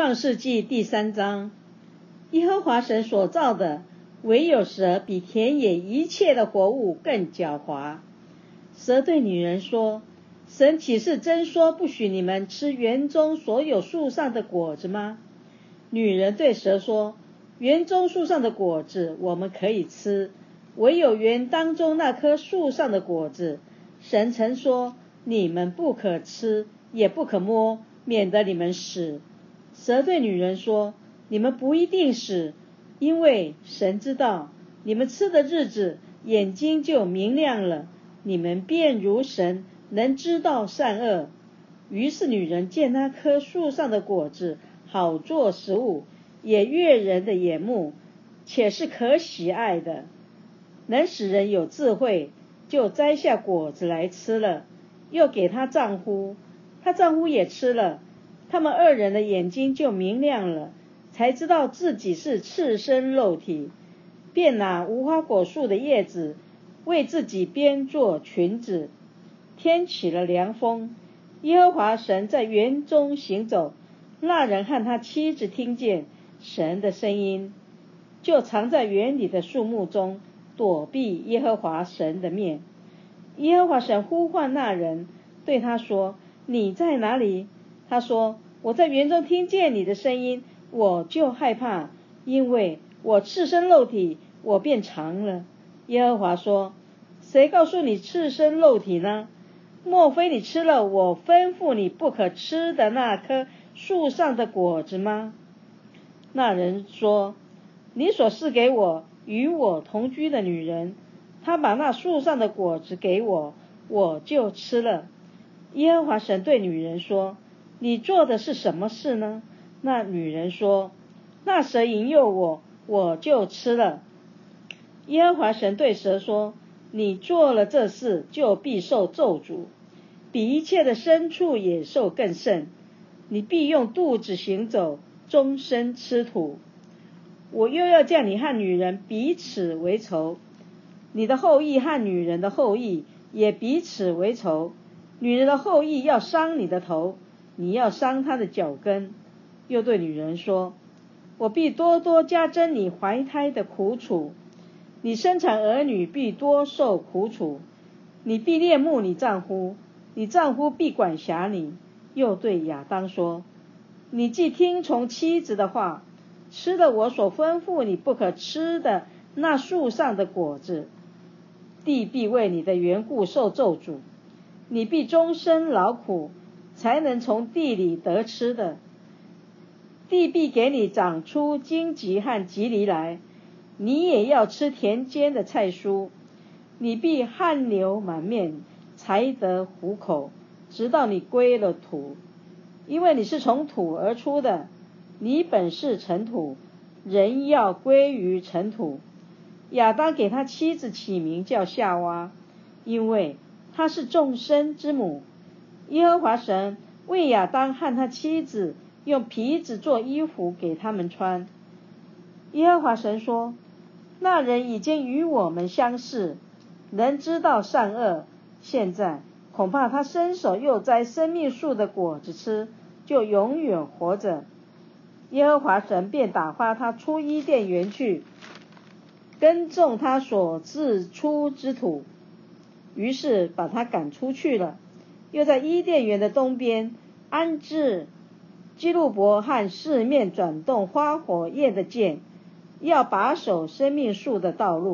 创世纪第三章，耶和华神所造的，唯有蛇比田野一切的活物更狡猾。蛇对女人说：“神岂是真说不许你们吃园中所有树上的果子吗？”女人对蛇说：“园中树上的果子我们可以吃，唯有园当中那棵树上的果子，神曾说你们不可吃，也不可摸，免得你们死。”蛇对女人说：“你们不一定死，因为神知道你们吃的日子，眼睛就明亮了，你们便如神，能知道善恶。”于是女人见那棵树上的果子好做食物，也悦人的眼目，且是可喜爱的，能使人有智慧，就摘下果子来吃了，又给她丈夫，她丈夫也吃了。他们二人的眼睛就明亮了，才知道自己是赤身肉体，便拿无花果树的叶子为自己编做裙子。天起了凉风，耶和华神在园中行走，那人和他妻子听见神的声音，就藏在园里的树木中，躲避耶和华神的面。耶和华神呼唤那人，对他说：“你在哪里？”他说：“我在园中听见你的声音，我就害怕，因为我赤身肉体，我变长了。”耶和华说：“谁告诉你赤身肉体呢？莫非你吃了我吩咐你不可吃的那棵树上的果子吗？”那人说：“你所赐给我与我同居的女人，她把那树上的果子给我，我就吃了。”耶和华神对女人说。你做的是什么事呢？那女人说：“那蛇引诱我，我就吃了。”耶和华神对蛇说：“你做了这事，就必受咒诅，比一切的牲畜野兽更甚。你必用肚子行走，终身吃土。我又要叫你和女人彼此为仇，你的后裔和女人的后裔也彼此为仇。女人的后裔要伤你的头。”你要伤他的脚跟，又对女人说：“我必多多加增你怀胎的苦楚，你生产儿女必多受苦楚，你必恋慕你丈夫，你丈夫必管辖你。”又对亚当说：“你既听从妻子的话，吃了我所吩咐你不可吃的那树上的果子，地必为你的缘故受咒诅，你必终身劳苦。”才能从地里得吃的，地必给你长出荆棘和棘藜来，你也要吃田间的菜蔬，你必汗流满面才得糊口，直到你归了土，因为你是从土而出的，你本是尘土，人要归于尘土。亚当给他妻子起名叫夏娃，因为她是众生之母。耶和华神为亚当和他妻子用皮子做衣服给他们穿。耶和华神说：“那人已经与我们相似，能知道善恶。现在恐怕他伸手又摘生命树的果子吃，就永远活着。”耶和华神便打发他出伊甸园去，耕种他所自出之土，于是把他赶出去了。又在伊甸园的东边安置基路伯和四面转动花火焰的剑，要把守生命树的道路。